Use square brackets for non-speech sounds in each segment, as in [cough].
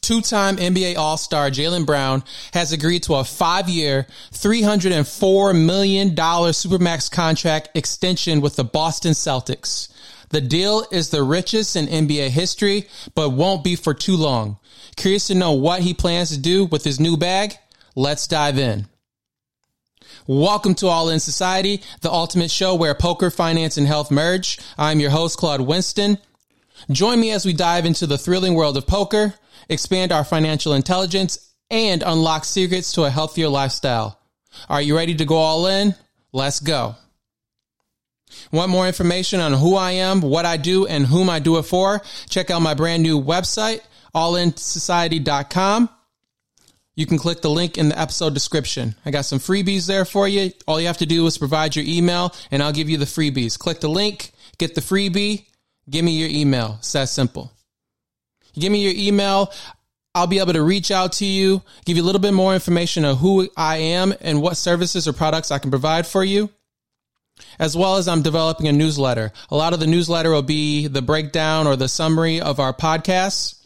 two-time NBA All-Star Jalen Brown has agreed to a five-year, $304 million Supermax contract extension with the Boston Celtics. The deal is the richest in NBA history, but won't be for too long. Curious to know what he plans to do with his new bag? Let's dive in. Welcome to All In Society, the ultimate show where poker, finance, and health merge. I'm your host, Claude Winston. Join me as we dive into the thrilling world of poker, expand our financial intelligence, and unlock secrets to a healthier lifestyle. Are you ready to go all in? Let's go. Want more information on who I am, what I do, and whom I do it for? Check out my brand new website, allinsociety.com. You can click the link in the episode description. I got some freebies there for you. All you have to do is provide your email and I'll give you the freebies. Click the link, get the freebie, give me your email. It's that simple. give me your email. I'll be able to reach out to you, give you a little bit more information on who I am and what services or products I can provide for you. As well as I'm developing a newsletter. A lot of the newsletter will be the breakdown or the summary of our podcasts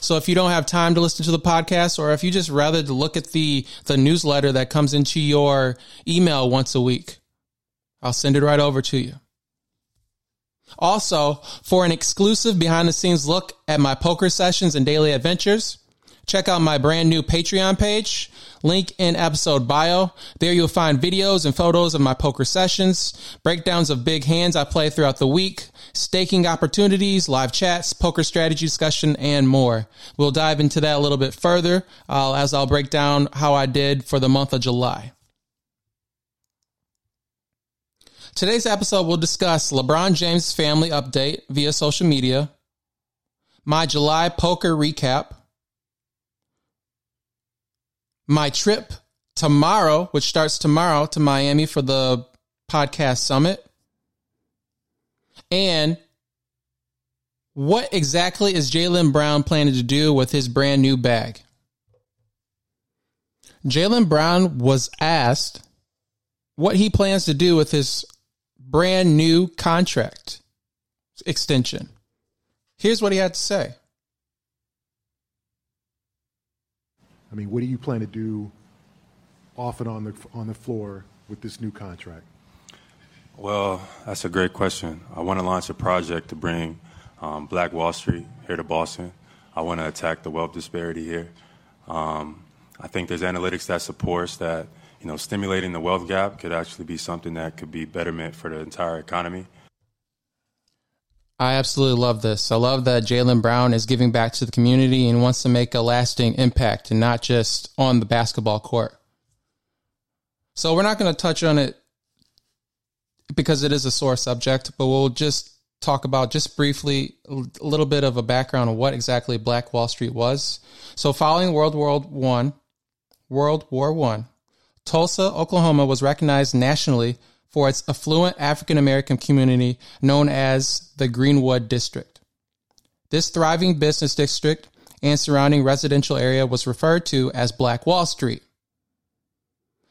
so if you don't have time to listen to the podcast, or if you just rather to look at the the newsletter that comes into your email once a week, I'll send it right over to you. Also, for an exclusive behind the scenes look at my poker sessions and daily adventures, check out my brand new Patreon page. Link in episode bio. There you'll find videos and photos of my poker sessions, breakdowns of big hands I play throughout the week, staking opportunities, live chats, poker strategy discussion, and more. We'll dive into that a little bit further uh, as I'll break down how I did for the month of July. Today's episode will discuss LeBron James' family update via social media, my July poker recap, my trip tomorrow, which starts tomorrow to Miami for the podcast summit, and what exactly is Jalen Brown planning to do with his brand new bag? Jalen Brown was asked what he plans to do with his brand new contract extension. Here's what he had to say. I mean, what do you plan to do off and on the on the floor with this new contract? Well, that's a great question. I want to launch a project to bring um, Black Wall Street here to Boston. I want to attack the wealth disparity here. Um, I think there's analytics that supports that you know stimulating the wealth gap could actually be something that could be betterment for the entire economy. I absolutely love this. I love that Jalen Brown is giving back to the community and wants to make a lasting impact and not just on the basketball court. So we're not going to touch on it because it is a sore subject, but we'll just talk about just briefly a little bit of a background of what exactly Black Wall Street was. So following World War One, World War One, Tulsa, Oklahoma was recognized nationally for its affluent African American community known as the Greenwood District. This thriving business district and surrounding residential area was referred to as Black Wall Street.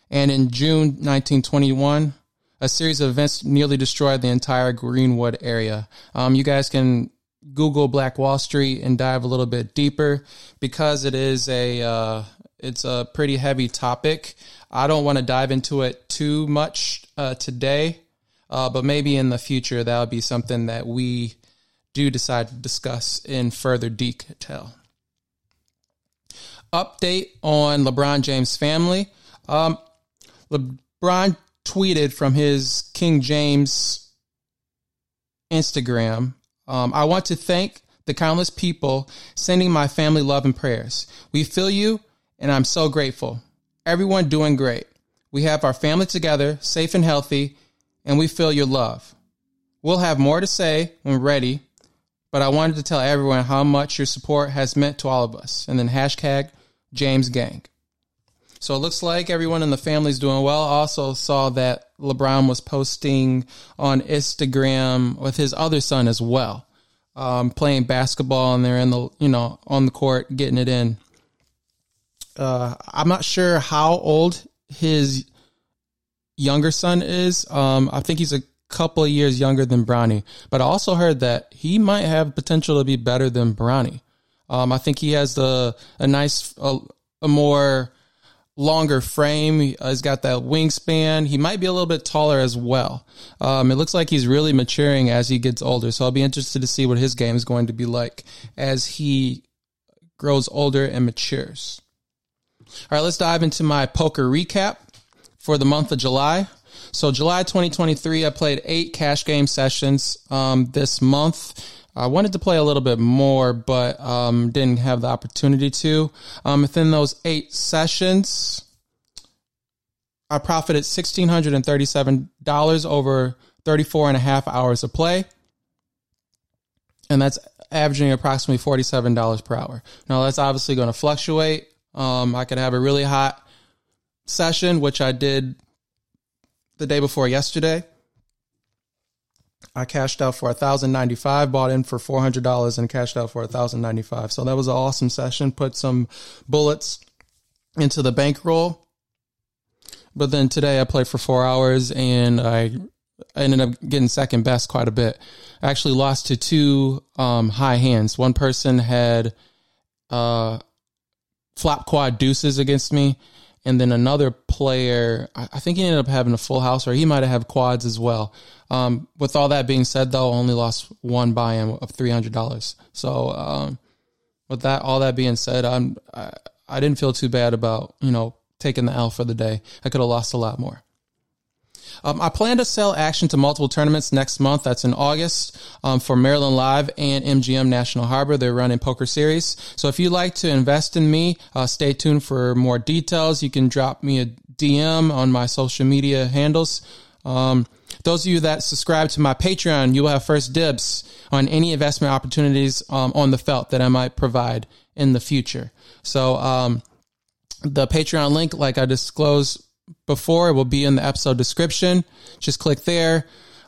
And in June 1921, a series of events nearly destroyed the entire Greenwood area. Um, you guys can Google Black Wall Street and dive a little bit deeper because it is a uh, it's a pretty heavy topic. I don't want to dive into it too much uh, today, uh, but maybe in the future that would be something that we do decide to discuss in further detail. Update on LeBron James' family. Um, LeBron tweeted from his King James Instagram. Um, I want to thank the countless people sending my family love and prayers. We feel you, and I'm so grateful. Everyone doing great. We have our family together, safe and healthy, and we feel your love. We'll have more to say when ready, but I wanted to tell everyone how much your support has meant to all of us. And then hashtag James Gang. So it looks like everyone in the family is doing well. Also saw that LeBron was posting on Instagram with his other son as well, um, playing basketball, and they're in the you know on the court getting it in. Uh, I'm not sure how old his younger son is. Um, I think he's a couple of years younger than Bronny, but I also heard that he might have potential to be better than Bronny. Um, I think he has the a nice a, a more longer frame. He's got that wingspan. He might be a little bit taller as well. Um, it looks like he's really maturing as he gets older. So I'll be interested to see what his game is going to be like as he grows older and matures. All right, let's dive into my poker recap for the month of July. So July 2023, I played eight cash game sessions um, this month. I wanted to play a little bit more, but um, didn't have the opportunity to. Um, within those eight sessions, I profited $1,637 over 34 and a half hours of play. And that's averaging approximately $47 per hour. Now, that's obviously going to fluctuate. Um, I could have a really hot session, which I did the day before yesterday I cashed out for a thousand ninety five, bought in for four hundred dollars, and cashed out for a thousand ninety five. So that was an awesome session. Put some bullets into the bankroll. But then today I played for four hours and I ended up getting second best quite a bit. I actually lost to two um, high hands. One person had uh, flop quad deuces against me, and then another player, I think he ended up having a full house, or he might have had quads as well. Um, with all that being said, though, only lost one buy-in of three hundred dollars. So, um, with that, all that being said, I'm I, I didn't feel too bad about you know taking the L for the day. I could have lost a lot more. Um, I plan to sell action to multiple tournaments next month. That's in August um, for Maryland Live and MGM National Harbor. They're running poker series. So if you'd like to invest in me, uh, stay tuned for more details. You can drop me a DM on my social media handles. Um, those of you that subscribe to my Patreon, you will have first dibs on any investment opportunities um, on the felt that I might provide in the future. So, um, the Patreon link, like I disclosed before. It will be in the episode description. Just click there.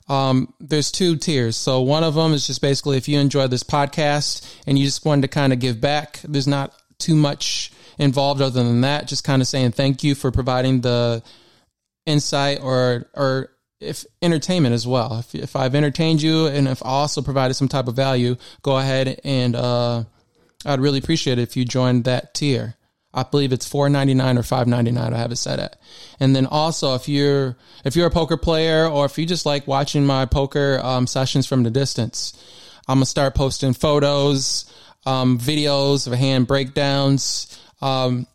Um, there's two tiers. So one of them is just basically if you enjoy this podcast and you just wanted to kind of give back, there's not too much involved other than that. Just kind of saying thank you for providing the insight or, or if entertainment as well. If, if I've entertained you and if I also provided some type of value, go ahead and, uh, I'd really appreciate it if you joined that tier. I believe it's four ninety nine or five ninety nine. I have it set at. And then also, if you're if you're a poker player or if you just like watching my poker um, sessions from the distance, I'm gonna start posting photos, um, videos of hand breakdowns. Um,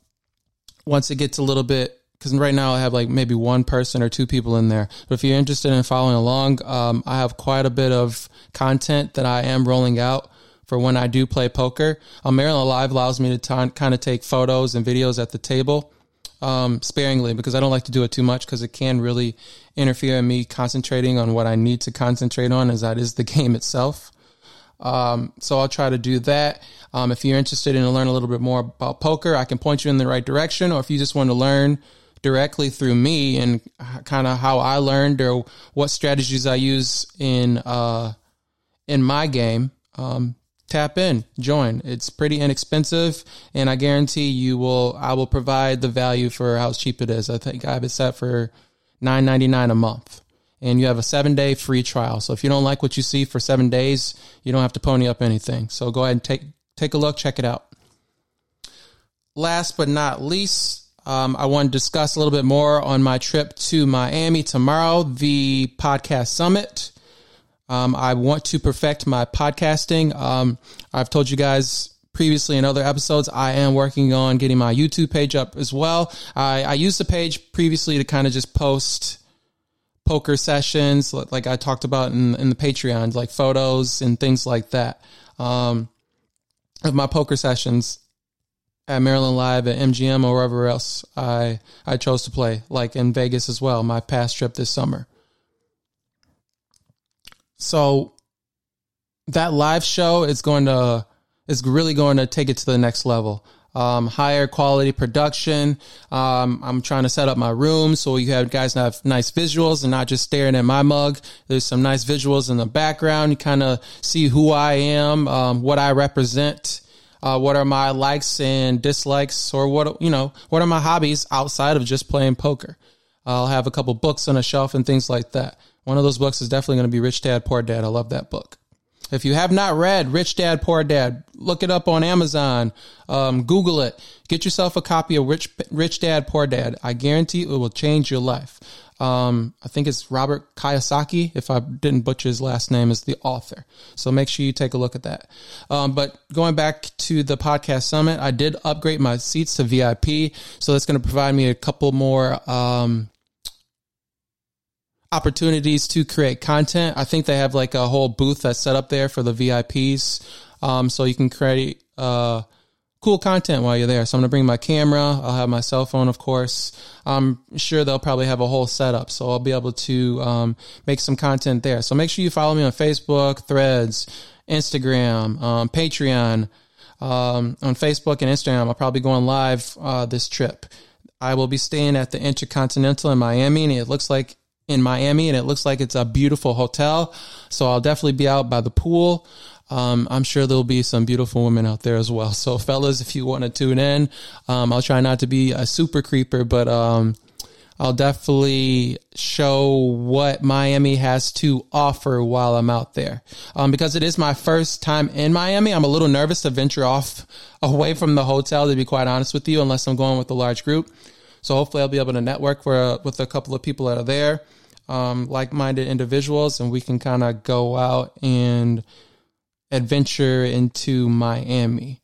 once it gets a little bit, because right now I have like maybe one person or two people in there. But if you're interested in following along, um, I have quite a bit of content that I am rolling out for when I do play poker. Um, Maryland Live allows me to t- kind of take photos and videos at the table um, sparingly because I don't like to do it too much because it can really interfere in me concentrating on what I need to concentrate on, as that is the [laughs] game itself. Um, so I'll try to do that. Um, if you're interested in learn a little bit more about poker, I can point you in the right direction. Or if you just want to learn directly through me and kind of how I learned or what strategies I use in uh, in my game, um, tap in, join. It's pretty inexpensive, and I guarantee you will. I will provide the value for how cheap it is. I think I have it set for nine ninety nine a month, and you have a seven day free trial. So if you don't like what you see for seven days, you don't have to pony up anything. So go ahead and take take a look, check it out. Last but not least, um, I want to discuss a little bit more on my trip to Miami tomorrow, the podcast summit. Um, I want to perfect my podcasting. Um, I've told you guys previously in other episodes, I am working on getting my YouTube page up as well. I, I used the page previously to kind of just post poker sessions, like I talked about in, in the Patreon, like photos and things like that um, of my poker sessions at Maryland Live at MGM or wherever else I I chose to play, like in Vegas as well. My past trip this summer. So that live show is going to is really going to take it to the next level. Um, higher quality production. Um, I'm trying to set up my room so you have guys have nice visuals and not just staring at my mug. There's some nice visuals in the background. You kind of see who I am, um, what I represent, uh, what are my likes and dislikes, or what you know, what are my hobbies outside of just playing poker. I'll have a couple books on a shelf and things like that. One of those books is definitely going to be Rich Dad Poor Dad. I love that book. If you have not read Rich Dad Poor Dad, look it up on Amazon. Um, Google it. Get yourself a copy of Rich Rich Dad Poor Dad. I guarantee it will change your life. Um, I think it's Robert Kiyosaki, if I didn't butcher his last name, is the author. So make sure you take a look at that. Um, but going back to the podcast summit, I did upgrade my seats to VIP. So that's going to provide me a couple more, um, opportunities to create content. I think they have like a whole booth that's set up there for the VIPs. Um, so you can create, uh, cool content while you're there. So I'm going to bring my camera. I'll have my cell phone, of course. I'm sure they'll probably have a whole setup. So I'll be able to um, make some content there. So make sure you follow me on Facebook, Threads, Instagram, um, Patreon. Um, on Facebook and Instagram, I'll probably go on live uh, this trip. I will be staying at the Intercontinental in Miami, and it looks like in Miami, and it looks like it's a beautiful hotel. So I'll definitely be out by the pool. Um, I'm sure there'll be some beautiful women out there as well. [laughs] So, fellas, if you want to tune in, um, I'll try not to be a super creeper, but um, I'll definitely show what Miami has to offer while I'm out there. Um, because it is my first time in Miami, I'm a little nervous to venture off [laughs] away from the hotel, to be quite honest with you, unless I'm going with a large group. So, hopefully, I'll be able to network for, uh, with a couple of people that are there, um, like minded individuals, and we can kind of go out and adventure into Miami.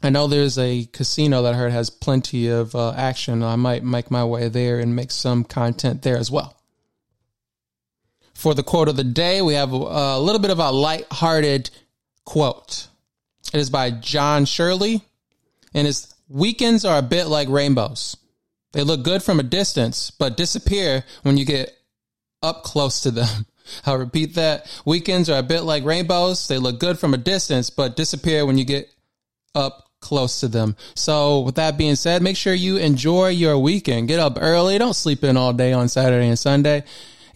I know there's a casino that I heard has plenty of uh, action. I might make my way there and make some content there as well. For the quote of the day, we have a, little bit of a light-hearted quote. It is by John Shirley, and his weekends are a bit like rainbows. They look good from a distance, but disappear when you get up close to them. [laughs] I'll repeat that. Weekends are a bit like rainbows. They look good from a distance, but disappear when you get up close to them. So, with that being said, make sure you enjoy your weekend. Get up early. Don't sleep in all day on Saturday and Sunday.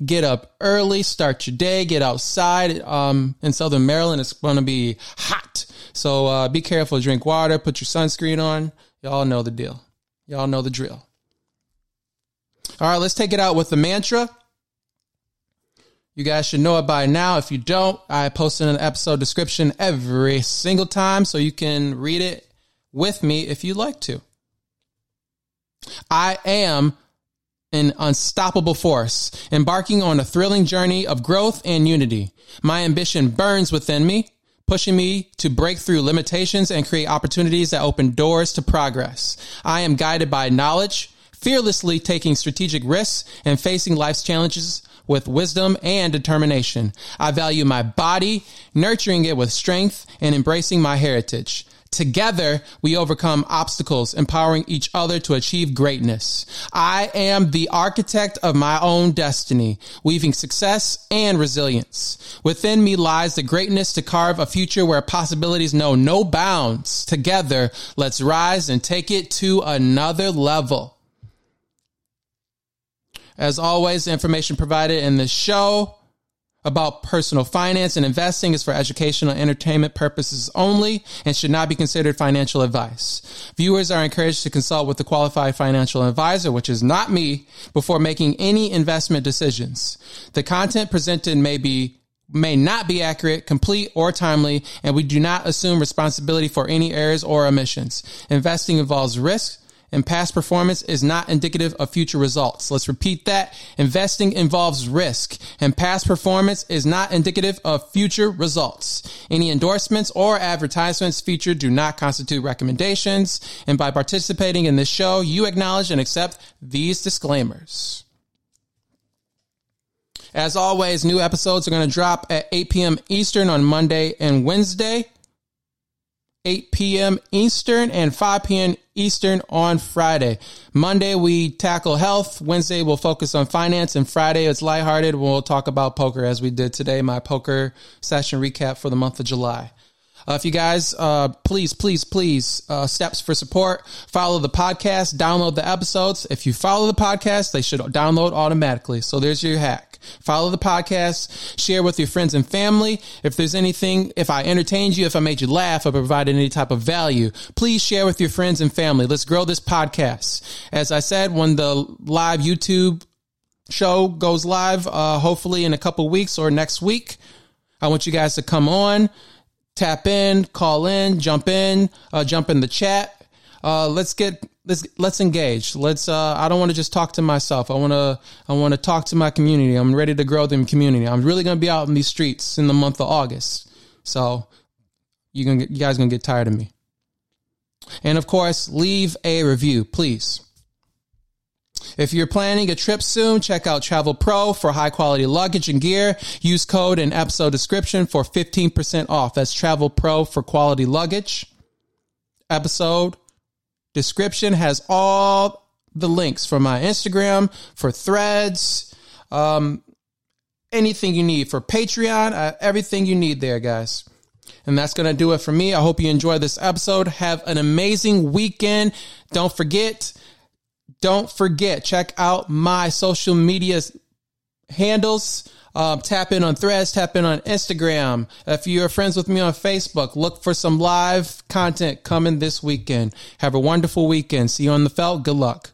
Get up early, start your day, get outside. Um, in Southern Maryland, it's going to be hot. So, uh, be careful, drink water, put your sunscreen on. Y'all know the deal. Y'all know the drill. All right, let's take it out with the mantra. You guys should know it by now. If you don't, I post in an episode description every single time so you can read it with me if you'd like to. I am an unstoppable force, embarking on a thrilling journey of growth and unity. My ambition burns within me, pushing me to break through limitations and create opportunities that open doors to progress. I am guided by knowledge, fearlessly taking strategic risks and facing life's challenges with wisdom and determination. I value my body, nurturing it with strength and embracing my heritage. Together, we overcome obstacles, empowering each other to achieve greatness. I am the architect of my own destiny, weaving success and resilience. Within me lies the greatness to carve a future where possibilities know no bounds. Together, let's rise and take it to another level. As always, the information provided in this show about personal finance and investing is for educational entertainment purposes only and should not be considered financial advice. Viewers are encouraged to consult with a qualified financial advisor, which is not me, before making any investment decisions. The content presented may be may not be accurate, complete, or timely, and we do not assume responsibility for any errors or omissions. Investing involves risk, and past performance is not indicative of future results. Let's repeat that. Investing involves risk and past performance is not indicative of future results. Any endorsements or advertisements featured do not constitute recommendations. And by participating in this show, you acknowledge and accept these disclaimers. As always, new episodes are going to drop at 8 p.m. Eastern on Monday and Wednesday. 8 p.m. Eastern and 5 p.m. Eastern on Friday. Monday, we tackle health. Wednesday, we'll focus on finance. And Friday, it's lighthearted. We'll talk about poker as we did today, my poker session recap for the month of July. Uh, if you guys, uh, please, please, please, uh, steps for support, follow the podcast, download the episodes. If you follow the podcast, they should download automatically. So there's your hack. Follow the podcast, share with your friends and family. If there's anything, if I entertained you, if I made you laugh, or provided any type of value, please share with your friends and family. Let's grow this podcast. As I said, when the live YouTube show goes live, uh, hopefully in a couple weeks or next week, I want you guys to come on, tap in, call in, jump in, uh, jump in the chat. Uh, let's get let's let's engage. Let's. Uh, I don't want to just talk to myself. I want to. I want to talk to my community. I'm ready to grow the community. I'm really going to be out in these streets in the month of August. So you gonna you guys gonna get tired of me. And of course, leave a review, please. If you're planning a trip soon, check out Travel Pro for high quality luggage and gear. Use code in episode description for 15% off. That's Travel Pro for quality luggage. Episode description has all the links for my Instagram, for threads, um, anything you need for Patreon, uh, everything you need there, guys. And that's going to do it for me. I hope you enjoyed this episode. Have an amazing weekend. Don't forget, don't forget, check out my social media handles. Um, tap in on threads, tap in on Instagram. If you're friends with me on Facebook, look for some live content coming this weekend. Have a wonderful weekend. See you on the felt. Good luck.